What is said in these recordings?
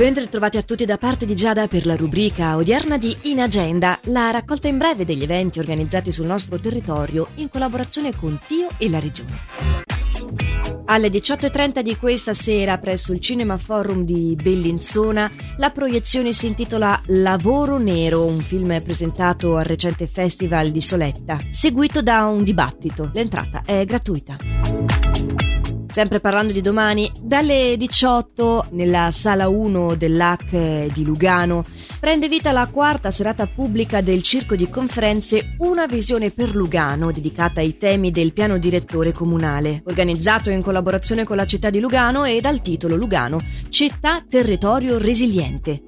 Ben ritrovati a tutti da parte di Giada per la rubrica odierna di In Agenda, la raccolta in breve degli eventi organizzati sul nostro territorio in collaborazione con Tio e la Regione. Alle 18.30 di questa sera presso il Cinema Forum di Bellinzona la proiezione si intitola Lavoro Nero, un film presentato al recente Festival di Soletta, seguito da un dibattito. L'entrata è gratuita. Sempre parlando di domani, dalle 18 nella sala 1 dell'AC di Lugano prende vita la quarta serata pubblica del circo di conferenze Una visione per Lugano, dedicata ai temi del piano direttore comunale, organizzato in collaborazione con la città di Lugano e dal titolo Lugano, Città Territorio Resiliente.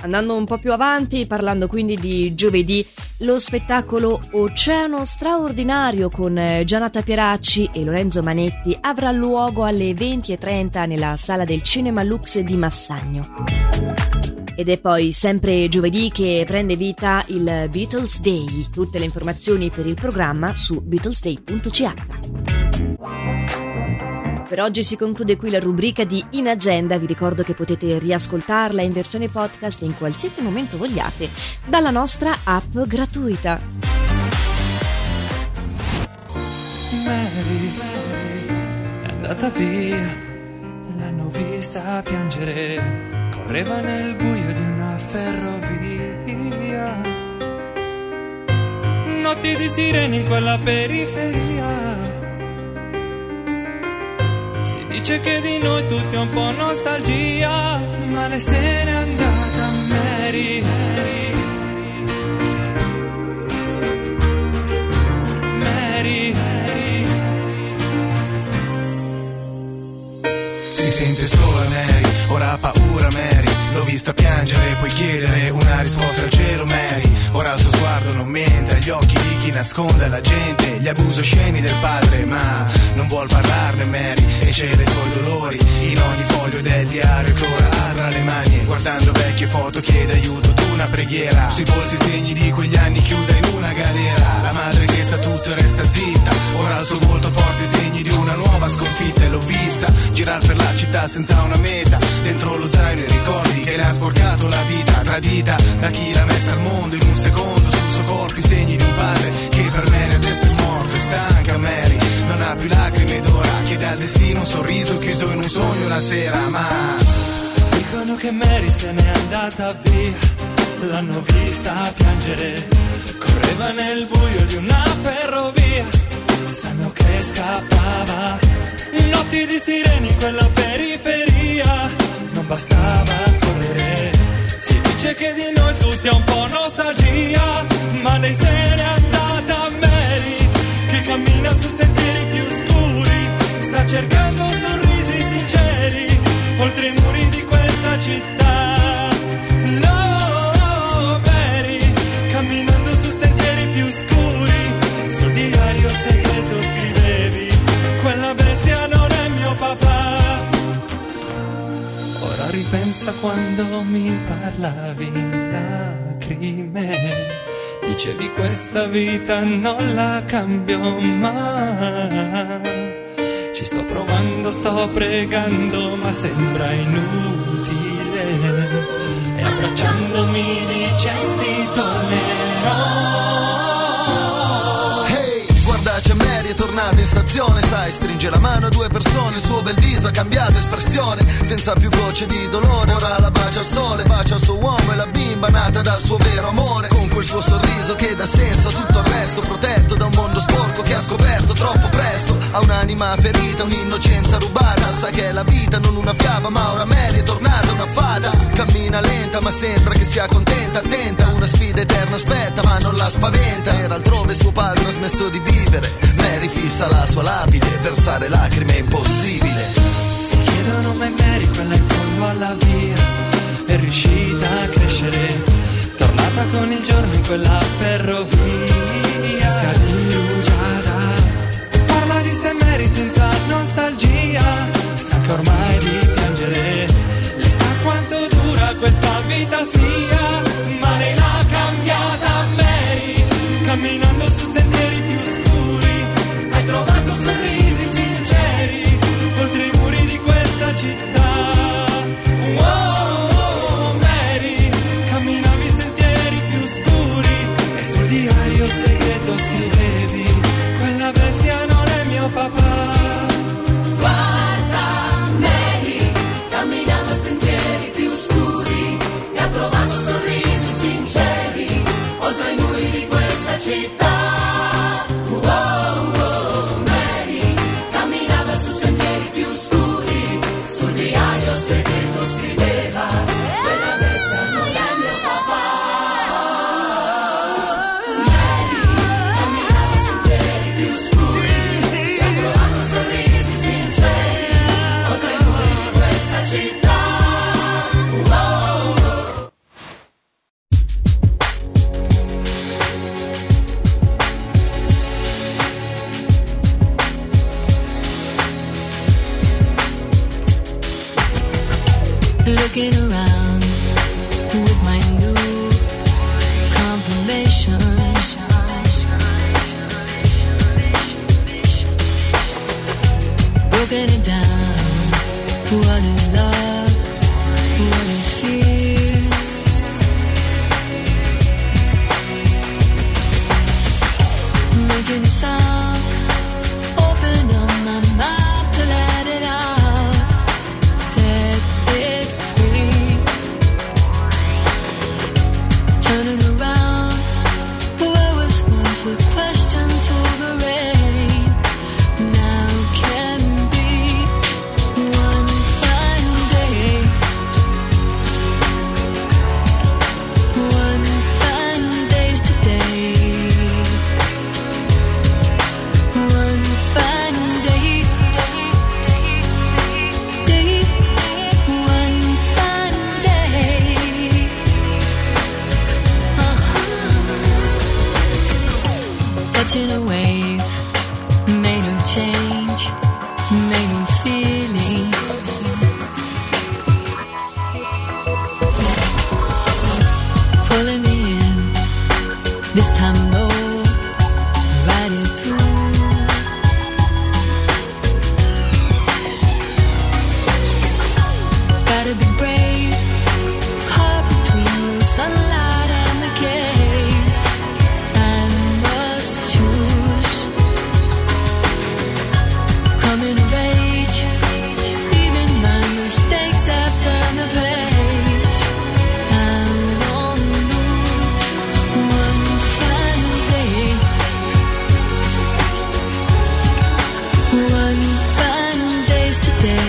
Andando un po' più avanti, parlando quindi di giovedì, lo spettacolo Oceano straordinario con eh, Gianata Pieracci e Lorenzo Manetti avrà luogo alle 20.30 nella sala del Cinema Lux di Massagno. Ed è poi sempre giovedì che prende vita il Beatles Day. Tutte le informazioni per il programma su beatlesday.ch. Per oggi si conclude qui la rubrica di In Agenda. Vi ricordo che potete riascoltarla in versione podcast in qualsiasi momento vogliate dalla nostra app gratuita. Mary, è andata via, l'hanno vista piangere, correva nel buio di una ferrovia. Notti di sirene in quella periferia Dice che di noi tutti è un po' nostalgia, ma lei se n'è andata Mary. Mary. Si sente sola Mary, ora ha paura Mary. L'ho vista piangere, puoi chiedere una risposta al cielo Mary. Ora il suo sguardo non mente agli occhi di chi nasconde la gente, gli abusi sceni del padre, ma non vuol parlarne Mary e cede i suoi dolori in ogni foglio del diario che ora ha tra le mani. Guardando vecchie foto chiede aiuto ad una preghiera, sui polsi segni di quegli anni chiusa in una galera. La madre che sa tutto resta zitta, ora il suo volto porta i segni di una nuova sconfitta l'ho vista girare per la città senza una meta, dentro lo zaino i ricordi che le ha sporcato la vita, tradita da chi l'ha messa al mondo in un secondo. Sul suo corpo i segni di un padre che per me adesso è morto e stanca Mary. Non ha più lacrime ed ora chiede al destino un sorriso chiuso in un sogno una sera ma dicono che Mary se n'è andata via. L'hanno vista piangere correva nel buio di una ferrovia. Sanno che scappava notti di sireni in quella periferia. Non bastava correre. Si dice che di noi tutti è un po' nostalgia ma lei se n'è andata Mary che cammina su sentieri più scuri. Sta cercando ora ripensa quando mi parlavi in lacrime Dicevi questa vita non la cambio mai. Ci sto provando, sto pregando, ma sembra inutile. E abbracciandomi dicesti tornerò. C'è Mary è tornata in stazione Sai, stringe la mano a due persone Il suo bel viso ha cambiato espressione Senza più gocce di dolore Ora la bacia al sole, bacia il suo uomo E la bimba nata dal suo vero amore Con quel suo sorriso che dà senso a tutto il resto Protetto da un mondo sporco che ha scoperto troppo presto Ha un'anima ferita, un'innocenza rubata Sa che è la vita, non una fiaba Ma ora Mary Cammina lenta ma sembra che sia contenta Attenta, una sfida eterna aspetta ma non la spaventa. Era altrove suo padre ha smesso di vivere. Mary fissa la sua lapide Versare lacrime è impossibile. Si chiedono mai Mary, quella in fondo alla via. È riuscita a crescere Tornata con il giorno in quella ferrovia looking around with my new confirmation. Broken it down. What is